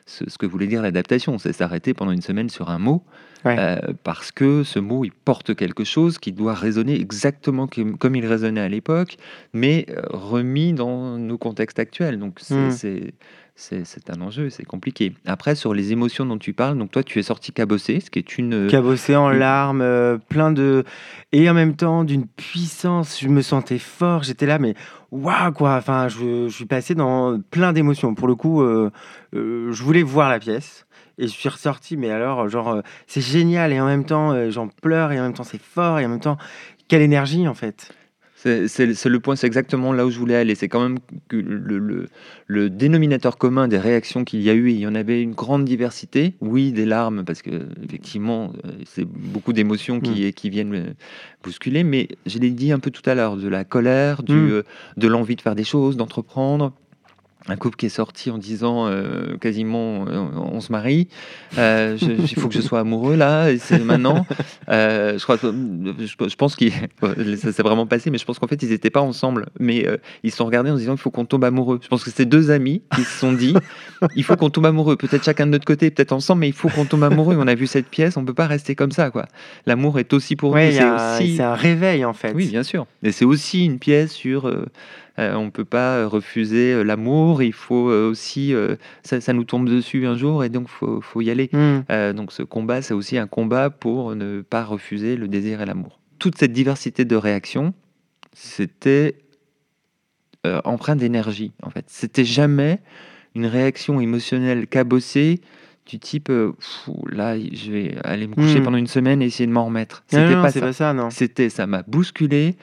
ce, que voulait dire l'adaptation. C'est s'arrêter pendant une semaine sur un mot, euh, parce que ce mot, il porte quelque chose qui doit résonner exactement comme, il résonnait à l'époque, mais remis dans nos contextes actuels. Donc, c'est. Mm c'est un enjeu, c'est compliqué. Après, sur les émotions dont tu parles, donc toi, tu es sorti cabossé, ce qui est une... Cabossé en larmes, euh, plein de... Et en même temps, d'une puissance, je me sentais fort, j'étais là, mais waouh, quoi Enfin, je, suis passé dans plein d'émotions. Pour le coup, euh, euh, je voulais voir la pièce. Et je suis ressorti, mais alors, genre, c'est génial, et en même temps, j'en pleure, et en même temps, c'est fort, et en même temps, quelle énergie, en fait c'est le point, c'est exactement là où je voulais aller. C'est quand même que le, le, dénominateur commun des réactions qu'il y a eu, il y en avait une grande diversité. Oui, des larmes, parce que effectivement, euh, c'est beaucoup d'émotions qui, mm. qui viennent euh, bousculer. Mais je l'ai dit un peu tout à l'heure, de la colère, du, mm. euh, de l'envie de faire des choses, d'entreprendre un couple qui est sorti en disant euh, quasiment euh, on se marie, euh, il faut que je sois amoureux là, et c'est maintenant. je, crois, je, pense que ça s'est vraiment passé, mais je pense qu'en fait ils n'étaient pas ensemble, mais ils se sont regardés en disant il faut qu'on tombe amoureux. Je pense que c'est deux amis qui se sont dit il faut qu'on tombe amoureux, peut-être chacun de notre côté, peut-être ensemble, mais il faut qu'on tombe amoureux. on a vu cette pièce, on peut pas rester comme ça quoi. L'amour est aussi pour nous. C'est aussi... un réveil en fait. Oui, bien sûr. Et c'est aussi une pièce sur euh, on ne peut pas refuser euh, l'amour, il faut euh, aussi, ça, nous tombe dessus un jour et donc il faut, y aller. Hmm. donc ce combat, c'est aussi un combat pour ne pas refuser le désir et l'amour. Toute cette diversité de réactions, c'était empreinte d'énergie en fait. C'était jamais une réaction émotionnelle cabossée du type là je vais aller me coucher hmm. pendant une semaine et essayer de m'en remettre. C'était pas, pas, ça. non. C'était ça m'a bousculé,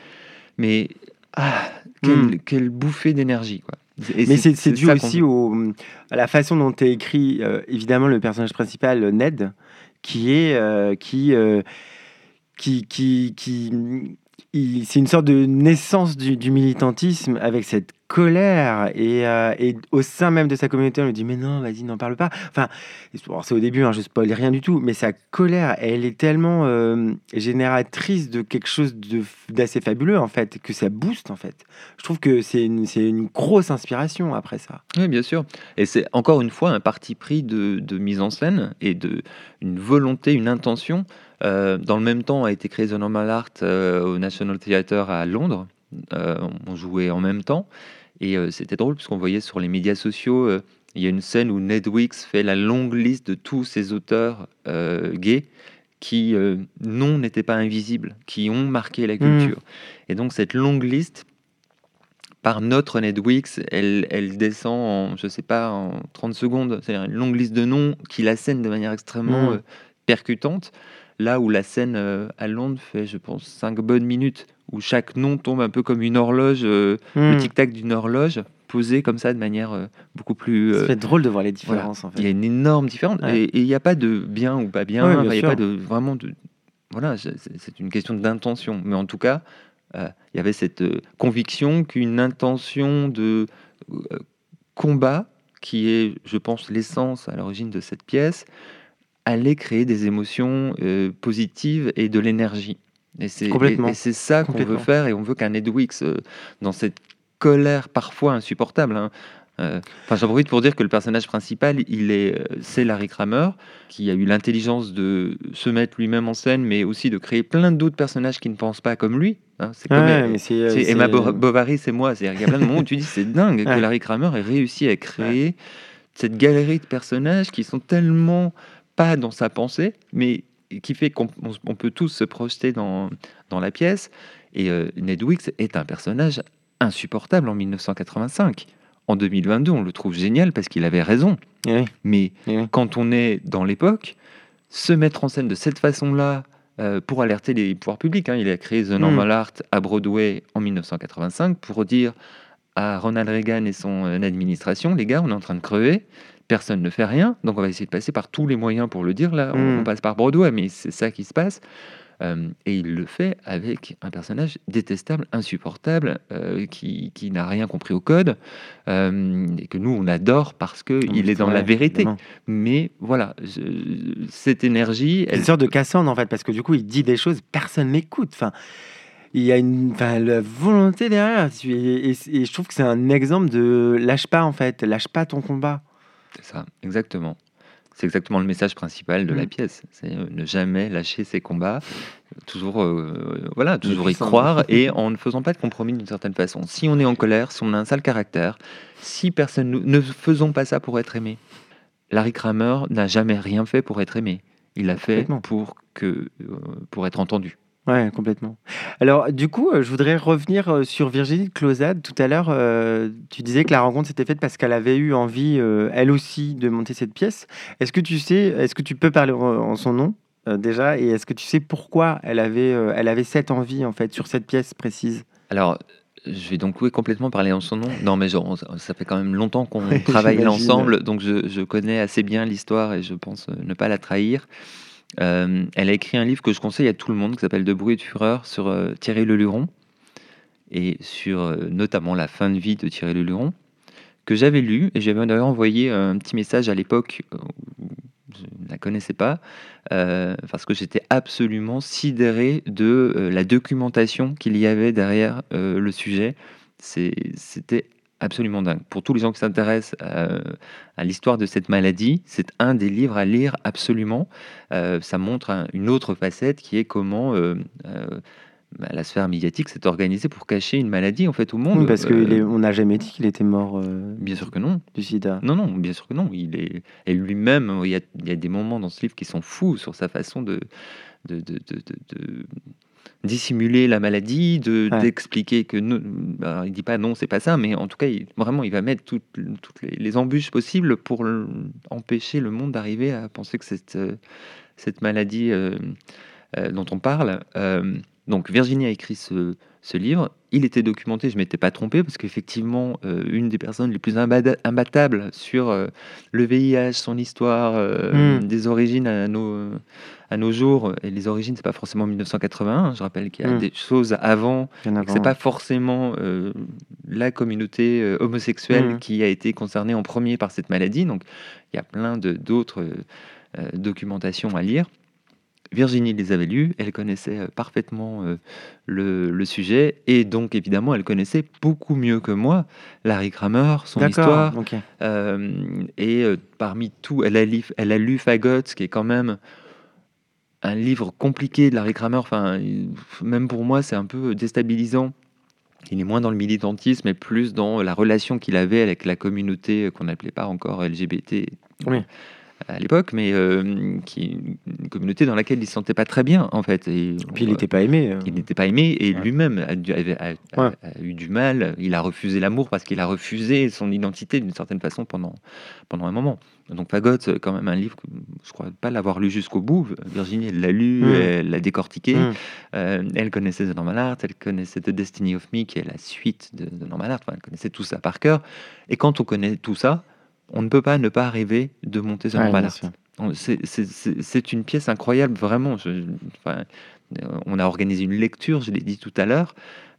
mais ah, Hmm. quelle, bouffée d'énergie. quoi. Mais c'est dû aussi au, à la façon dont est écrit, euh, évidemment, le personnage principal, Ned, qui est. Euh, qui, euh, qui, qui, qui c'est une sorte de naissance du, militantisme avec cette colère et, euh, et, au sein même de sa communauté, on lui dit mais non, vas-y, n'en parle pas. Enfin, c'est au début, hein, je spoil rien du tout, mais sa colère, elle est tellement euh, génératrice de quelque chose d'assez fabuleux en fait, que ça booste en fait. Je trouve que c'est une, une, grosse inspiration après ça. Oui, bien sûr. Et c'est encore une fois un parti pris de, de, mise en scène et de une volonté, une intention. Euh, dans le même temps, a été créé The Normal Art au National Theatre à Londres. On jouait en même temps. Et euh, c'était drôle parce qu'on voyait sur les médias sociaux, euh, il y a une scène où Ned Wicks fait la longue liste de tous ces auteurs euh, gays qui, non, n'étaient pas invisibles, qui ont marqué la hmm. culture. Et donc cette longue liste, par notre Ned Wicks, elle, elle descend en, je sais pas, en 30 secondes. C'est-à-dire une longue liste de noms qui la scène de manière extrêmement hmm. percutante. Là où la scène à Londres fait, je pense, 5 bonnes minutes où chaque nom tombe un peu comme une horloge, euh, le hmm. tic-tac d'une horloge, posé comme ça de manière euh, beaucoup plus. C'est euh, drôle de voir les différences en fait. Il y a une énorme différence et il n'y a pas de bien ou pas bien. il n'y a pas de vraiment de. Voilà, c'est une question d'intention. Mais en tout cas, il y avait cette conviction qu'une intention de combat, qui est, je pense, l'essence à l'origine de cette pièce, allait créer des émotions positives et de l'énergie. Et c'est ça qu'on veut faire, et on veut qu'un Edwix, euh, dans cette colère parfois insupportable, hein, euh, Enfin, j'en profite pour dire que le personnage principal, il est, euh, c'est Larry Kramer, qui a eu l'intelligence de se mettre lui-même en scène, mais aussi de créer plein d'autres personnages qui ne pensent pas comme lui. Hein. c'est comme Emma Bovary, c'est moi. Il y a plein de moments où tu dis c'est dingue que Larry Kramer ait réussi à créer cette galerie de personnages qui sont tellement pas dans sa pensée, mais qui fait qu'on peut tous se projeter dans, dans la pièce. Et euh, Ned Wicks est un personnage insupportable en 1985. En 2022, on le trouve génial parce qu'il avait raison. Mais quand on est dans l'époque, se mettre en scène de cette façon-là euh, pour alerter les pouvoirs publics, hein, il a créé The Normal hmm. Art à Broadway en 1985 pour dire à Ronald Reagan et son euh, administration, les gars, on est en train de crever, personne ne fait rien, donc on va essayer de passer par tous les moyens pour le dire. Là, on, hmm. passe par Broadway, mais c'est ça qui se passe. Euh, et il le fait avec un personnage détestable, insupportable, euh, qui, qui n'a rien compris au code, euh, et que nous, on adore parce qu'il est dans la vérité. Mais voilà, cette énergie... Elle sort de Cassandre, en fait, parce que du coup, il dit des choses, personne n'écoute. Enfin, il y a une enfin, la volonté derrière. Et, et je trouve que c'est un exemple de lâche pas, en fait, lâche pas ton combat. C'est ça, exactement. C'est exactement le message principal de la mm. pièce. C'est euh, ne jamais lâcher ses combats, toujours, euh, voilà, toujours y croire (laughs) et en ne faisant pas de compromis d'une certaine façon. Si on est en colère, si on a un sale caractère, si personne ne faisons pas ça pour être aimé. Larry Kramer n'a jamais rien fait pour être aimé. Il l'a fait pour que euh, pour être entendu. Ouais, complètement. Alors, du coup, euh, je voudrais revenir euh, sur Virginie de Closade. Tout à l'heure, euh, tu disais que la rencontre s'était faite parce qu'elle avait eu envie, elle aussi, de monter cette pièce. Est-ce que tu sais, est-ce que tu peux parler en, son nom déjà, et est-ce que tu sais pourquoi elle avait, elle avait cette envie en fait sur cette pièce précise? Alors, je vais donc oui, complètement parler en son nom. Non, mais genre, ça fait quand même longtemps qu'on (laughs) travaille ensemble, donc je, je, connais assez bien l'histoire et je pense ne pas la trahir. Euh, elle a écrit un livre que je conseille à tout le monde qui s'appelle De bruit et de fureur sur euh, Thierry Leluron et sur euh, notamment la fin de vie de Thierry Leluron que j'avais lu et j'avais d'ailleurs envoyé un petit message à l'époque je ne la connaissais pas parce que j'étais absolument sidéré de la documentation qu'il y avait derrière le sujet. C'était absolument dingue. Pour tous les gens qui s'intéressent euh, à, l'histoire de cette maladie, c'est un des livres à lire absolument. Euh, ça montre une autre facette qui est comment euh, bah, la sphère médiatique s'est organisée pour cacher une maladie en fait au monde. parce qu'on n'a jamais dit qu'il était mort. bien sûr que non. Du sida. Non, non, bien sûr que non. Il est et lui-même, il, il y, a, des moments dans ce livre qui sont fous sur sa façon de, de, de, de dissimuler la maladie, de d'expliquer que nous, bah, il dit pas non, c'est pas ça, mais en tout cas, il, vraiment, il va mettre toutes, toutes les, embûches possibles pour empêcher le monde d'arriver à penser que cette, euh, cette maladie euh, euh, dont on parle. donc Virginie a écrit ce, ce, livre. Il était documenté, je m'étais pas trompé parce qu'effectivement, une des personnes les plus imbattables sur le VIH, son histoire, hmm. des origines à nos à nos jours, et les origines, c'est pas forcément 1981. Je rappelle qu'il y a hmm. des choses avant. C'est pas forcément euh, la communauté euh, homosexuelle hmm. qui a été concernée en premier par cette maladie. Donc, il y a plein d'autres euh, documentations à lire. Virginie les avait lus, elle connaissait parfaitement le, sujet, et donc évidemment, elle connaissait beaucoup mieux que moi Larry Kramer, son histoire. Euh, et parmi tout, elle a, lu, elle a lu Fagot, qui est quand même un livre compliqué de Larry Kramer. Enfin, même pour moi, c'est un peu déstabilisant. Il est moins dans le militantisme, mais plus dans la relation qu'il avait avec la communauté qu'on n'appelait pas encore LGBT. Oui à l'époque, mais euh, qui une communauté dans laquelle il ne se sentait pas très bien, en fait. Et, puis il n'était pas aimé. Euh. Il n'était pas aimé, et lui-même a, eu du mal. Il a refusé l'amour parce qu'il a refusé son identité d'une certaine façon pendant, pendant un moment. Donc Fagot, quand même un livre que je crois pas l'avoir lu jusqu'au bout. Virginie, elle l'a lu, mm. elle l'a décortiqué. Mm. Euh, elle connaissait The Normal Art, elle connaissait The Destiny of Me, qui est la suite de, The Normal Art. Enfin, elle connaissait tout ça par cœur. Et quand on connaît tout ça, on ne peut pas ne pas rêver de monter sur ouais, C'est une pièce incroyable, vraiment. On a organisé une lecture, je l'ai dit tout à l'heure.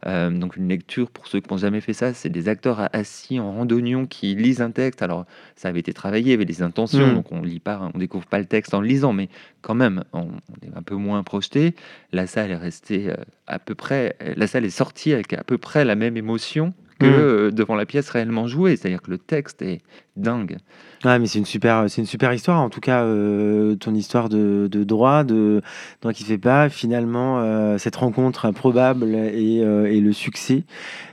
Euh, donc une lecture, pour ceux qui n'ont jamais fait ça, c'est des acteurs assis en randonnion qui lisent un texte. Alors ça avait été travaillé, avec des intentions, mm. donc on lit pas, on découvre pas le texte en le lisant, mais quand même, on, est un peu moins projeté. La salle est restée euh, à peu près, la salle est sortie avec à peu près la même émotion que mm. euh, devant la pièce réellement jouée. C'est-à-dire que le texte est dingue. Ouais, mais c'est une super, c'est une super histoire. En tout cas, euh, ton histoire de, droit, de droit qui fait pas, finalement, euh, cette rencontre improbable et, et, le succès.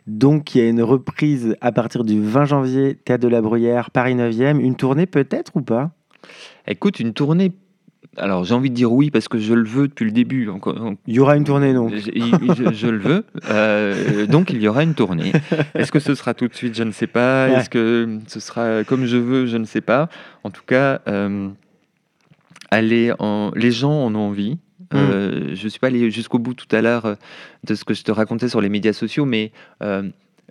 Donc, il y a une reprise à partir du 20 janvier, Théâtre de la Bruyère, Paris 9e. Une tournée peut-être ou pas? Écoute, une tournée alors j'ai envie de dire oui parce que je le veux depuis le début. Il y aura une tournée donc. Je, le veux. Euh, donc il y aura une tournée. (laughs) Est-ce que ce sera tout de suite? Je ne sais pas. Est-ce que ce sera comme je veux? Je ne sais pas. En tout cas, euh, aller en... les gens en ont envie. Euh, hmm. je ne suis pas allé jusqu'au bout tout à l'heure de ce que je te racontais sur les médias sociaux, mais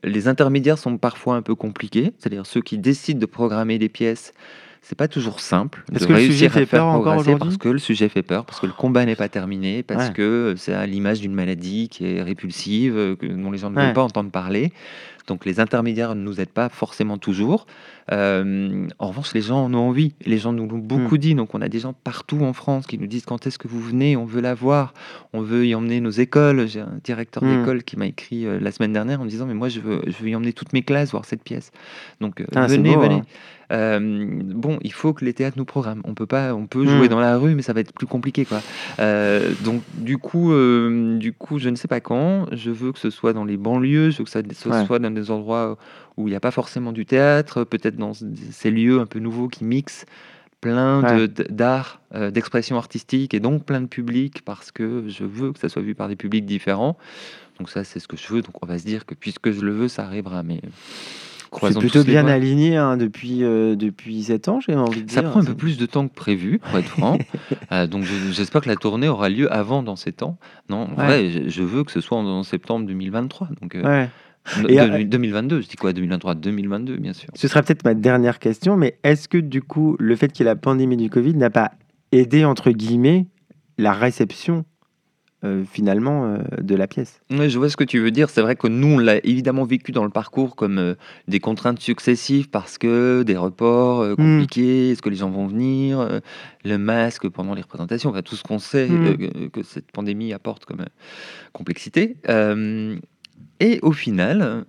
les intermédiaires sont parfois un peu compliqués. C'est-à-dire ceux qui décident de programmer des pièces c'est pas toujours simple de que réussir le sujet fait peur encore aujourd'hui parce que le sujet fait peur, parce que le combat n'est pas terminé, parce que c'est à l'image d'une maladie qui est répulsive, dont les gens ne veulent pas entendre parler. Donc les intermédiaires ne nous aident pas forcément toujours. Euh, en revanche, les gens en ont envie. Les gens nous l'ont beaucoup hmm. dit. Donc on a des gens partout en France qui nous disent quand est-ce que vous venez, on veut la voir, on veut y emmener nos écoles. J'ai un directeur hmm. d'école qui m'a écrit euh, la semaine dernière en me disant mais moi je veux, je veux y emmener toutes mes classes voir cette pièce. Donc ah, venez, venez. Hein. Euh, bon, il faut que les théâtres nous programment. On peut pas, on peut jouer hmm. dans la rue, mais ça va être plus compliqué, quoi. Euh, donc, du coup, euh, du coup, je ne sais pas quand. Je veux que ce soit dans les banlieues, je veux que ça ce soit dans des endroits où il n'y a pas forcément du théâtre, peut-être dans ces lieux un peu nouveaux qui mixent plein d'art, d'expression artistique et donc plein de publics parce que je veux que ça soit vu par des publics différents. Donc ça, c'est ce que je veux. Donc on va se dire que puisque je le veux, ça arrivera. Mais c'est plutôt bien aligné hein, depuis, euh, depuis 7 ans, j'ai envie de ça dire. Ça prend un peu plus de temps que prévu, pour être franc. (laughs) Euh, donc j'espère que la tournée aura lieu avant dans ces temps. Non, en vrai, je, veux que ce soit en, septembre 2023. Donc, euh, Et 2022, je dis quoi 2023 2022, bien sûr. Ce sera peut-être ma dernière question, mais est-ce que du coup, le fait qu'il y ait la pandémie du Covid n'a pas aidé, entre guillemets, la réception euh, finalement euh, de la pièce? Oui, je vois ce que tu veux dire. C'est vrai que nous, on l'a évidemment vécu dans le parcours comme euh, des contraintes successives parce que des reports hmm. compliqués, est-ce que les gens vont venir, le masque pendant les représentations, enfin, tout ce qu'on sait hmm. que cette pandémie apporte comme complexité. Et au final,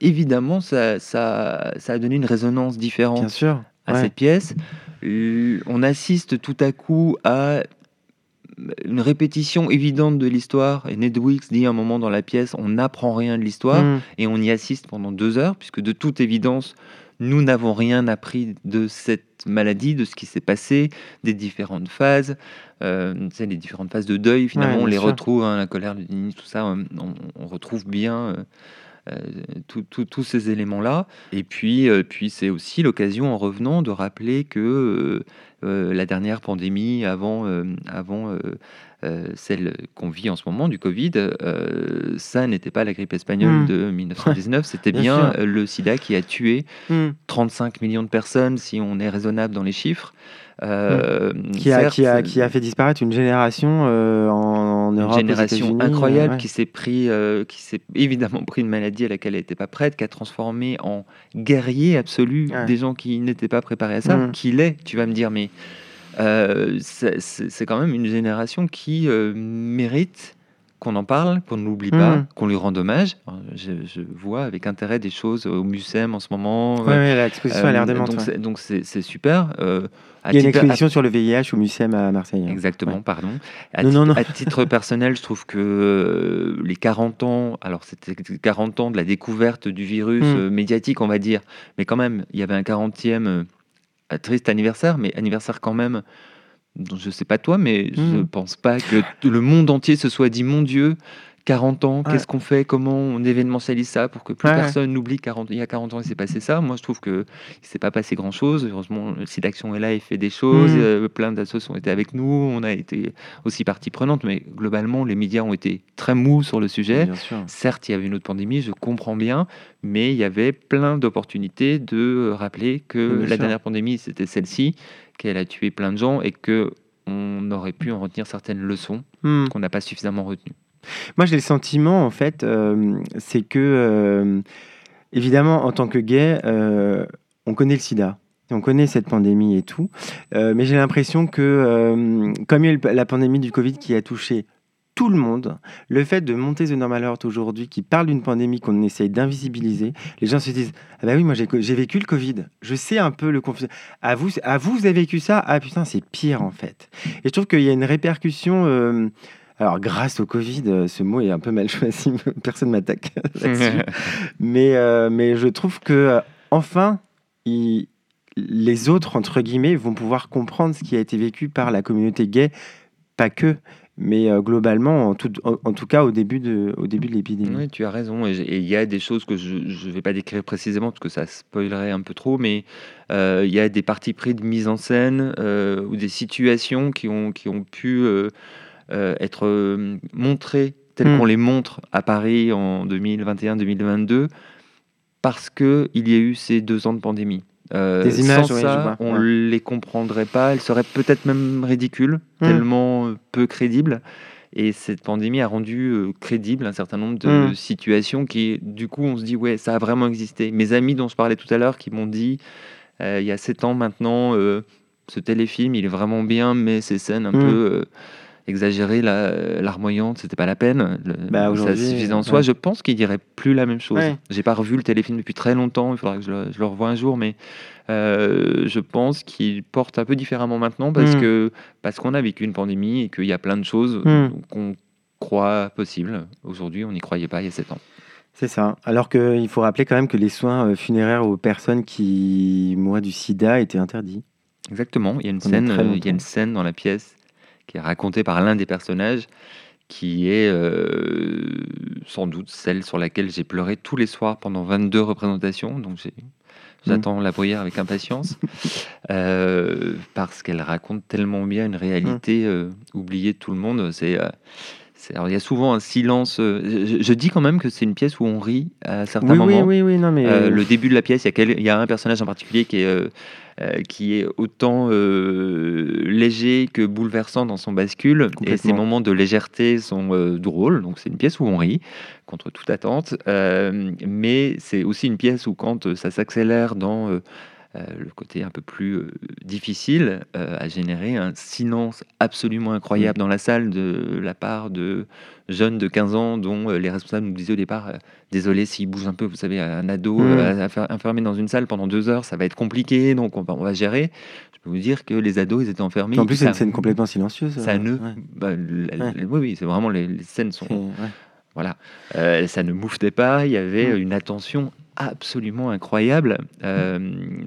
évidemment, ça, ça, ça, a donné une résonance différente sûr, à cette pièce. On assiste tout à coup à une répétition évidente de l'histoire. Et Nedwix dit à un moment dans la pièce, on n'apprend rien de l'histoire mm. et on y assiste pendant deux heures, puisque de toute évidence, nous n'avons rien appris de cette maladie, de ce qui s'est passé, des différentes phases, euh, les différentes phases de deuil. Finalement, on les retrouve, hein, la colère, tout ça, on, retrouve bien. Euh, tous ces éléments-là. Et puis, euh, puis c'est aussi l'occasion, en revenant, de rappeler que euh, la dernière pandémie avant, avant celle qu'on vit en ce moment du Covid, ça n'était pas la grippe espagnole hmm. de 1919, c'était bien, le sida qui a tué 35 hmm. millions de personnes, si on est raisonnable dans les chiffres. Euh, qui, a, qui, a, qui, a, fait disparaître une génération euh, en, Europe. Une génération incroyable qui s'est pris, euh, qui s'est évidemment pris une maladie à laquelle elle n'était pas prête, qui a transformé en guerrier absolu des gens qui n'étaient pas préparés à ça, mm. qui l'est, tu vas me dire, mais c'est quand même une génération qui mérite qu'on en parle, qu'on ne l'oublie pas, hmm. qu'on lui rende hommage. Je, vois avec intérêt des choses au Mucem en ce moment. Oui, l'exposition a l'air euh, démente. Donc c'est super. Euh, Il y a une exposition sur le VIH au Mucem à Marseille. Hein. Exactement, pardon. À, non, non, non. à, titre personnel, je trouve que euh, les 40 ans, alors c'était 40 ans de la découverte du virus hmm. médiatique, on va dire, mais quand même, il y avait un 40e triste anniversaire, mais anniversaire quand même je sais pas toi, mais je ne hmm. pense pas que le monde entier se soit dit mon Dieu, 40 ans, qu'est-ce qu'on fait Comment on événementialise ça pour que plus personne n'oublie qu'il y a 40 ans il s'est passé ça Moi, je trouve qu'il ne s'est pas passé grand-chose. Heureusement, le site d'action est là, il fait des choses. Hmm. Euh, plein d'associations ont été avec nous. On a été aussi partie prenante, mais globalement, les médias ont été très mous sur le sujet. Certes, il y avait une autre pandémie, je comprends bien, mais il y avait plein d'opportunités de rappeler que la dernière pandémie, c'était celle-ci qu'elle a tué plein de gens et que on aurait pu en retenir certaines leçons hmm. qu'on n'a pas suffisamment retenues. Moi, j'ai le sentiment, en fait, euh, c'est que, euh, évidemment, en tant que gay, euh, on connaît le sida. On connaît cette pandémie et tout, mais j'ai l'impression que, comme il y a eu la pandémie du Covid qui a touché tout le monde, le fait de monter The Normal Heart aujourd'hui, qui parle d'une pandémie qu'on essaye d'invisibiliser, les gens se disent Ah bah oui, moi j'ai vécu le Covid, je sais un peu le confinement. À vous, à vous, vous avez vécu ça? Ah putain, c'est pire en fait. Et je trouve qu'il y a une répercussion. Euh, alors, grâce au Covid, euh, ce mot est un peu mal choisi, (laughs) personne m'attaque (laughs) là-dessus. (laughs) mais, euh, mais je trouve que, enfin, les autres, entre guillemets, vont pouvoir comprendre ce qui a été vécu par la communauté gay, pas que mais euh, globalement, en tout, en, tout, cas au début de, au début de l'épidémie. Oui, tu as raison. Et il y a des choses que je ne vais pas décrire précisément parce que ça spoilerait un peu trop, mais euh, il y a des parties pris de mise en scène euh, ou des situations qui ont, qui ont pu être montrées telles hmm. qu'on les montre à Paris en 2021-2022 parce qu'il y a eu ces deux ans de pandémie. Des images, sans ça, on ne les comprendrait pas. Elles seraient peut-être même ridicules, hmm. tellement peu crédibles. Et cette pandémie a rendu euh, crédible un certain nombre de hmm. situations qui, du coup, on se dit, ouais, ça a vraiment existé. Mes amis dont je parlais tout à l'heure, qui m'ont dit, euh, il y a sept ans maintenant, ce téléfilm, il est vraiment bien, mais ces scènes un hmm. peu exagérer la larmoyante, c'était pas la peine. Bah, ça suffisait en soi. Je pense qu'il dirait plus la même chose. J'ai pas revu le téléfilm depuis très longtemps. Il faudra que je le, revoie un jour, mais euh, je pense qu'il porte un peu différemment maintenant parce hmm. que parce qu'on a vécu une pandémie et qu'il y a plein de choses hmm. qu'on croit possibles. Aujourd'hui, on n'y croyait pas il y a sept ans. C'est ça. Alors qu'il faut rappeler quand même que les soins euh, funéraires aux personnes qui mourraient du sida étaient interdits. Exactement. Il y a une, scène, euh, il y a une scène dans la pièce qui est racontée par l'un des personnages, qui est euh, sans doute celle sur laquelle j'ai pleuré tous les soirs pendant 22 représentations. Donc j'attends mmh. la bruyère avec impatience, (laughs) euh, parce qu'elle raconte tellement bien une réalité mmh. euh, oubliée de tout le monde. C'est alors, il y a souvent un silence. Je, dis quand même que c'est une pièce où on rit à certains moments. Oui, oui, oui, non, mais... le début de la pièce, il y, a il y a un personnage en particulier qui est euh, qui est autant euh, léger que bouleversant dans son bascule. Et ces moments de légèreté sont euh, drôles. Donc c'est une pièce où on rit contre toute attente. mais c'est aussi une pièce où quand ça s'accélère dans euh, le côté un peu plus euh, difficile euh, a généré un silence absolument incroyable mm. dans la salle de la part de jeunes de 15 ans dont les responsables nous disaient au départ désolé s'il bouge un peu, vous savez, un ado mm. enfermé dans une salle pendant deux heures, ça va être compliqué, donc on va, gérer. Je peux vous dire que les ados, ils étaient enfermés. En plus, c'est une scène complètement silencieuse. Ça ne. Bah, oui, oui, c'est vraiment les, scènes sont. Voilà, ça ne mouftait pas. Il y avait mm. une attention absolument incroyable. Euh,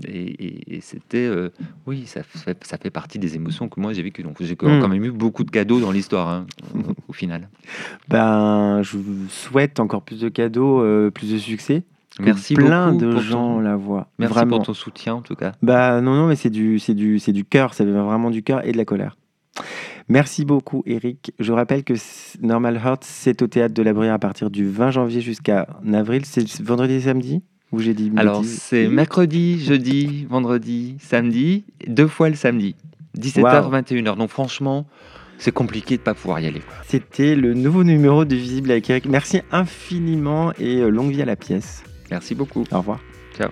et, c'était, euh, oui, ça fait, ça fait partie des émotions que moi j'ai vécues. Donc j'ai quand hmm. même eu beaucoup de cadeaux dans l'histoire, hein, au, final. (laughs) Ben, je vous souhaite encore plus de cadeaux, euh, plus de succès. Merci plein de gens la voient. Merci vraiment. pour ton soutien en tout cas. Bah non non mais c'est du c'est du c'est du cœur, ça vient vraiment du cœur et de la colère. Merci beaucoup, Eric. Je rappelle que Normal Heart, c'est au théâtre de la Bruyère à partir du 20 janvier jusqu'à avril. C'est vendredi et samedi Ou j'ai dit Alors, c'est mercredi, jeudi, vendredi, samedi, deux fois le samedi. 17h, 21h. Donc franchement, c'est compliqué de ne pas pouvoir y aller. C'était le nouveau numéro de Visible avec Eric. Merci infiniment et euh, longue vie à la pièce. Merci beaucoup. Au revoir. Ciao.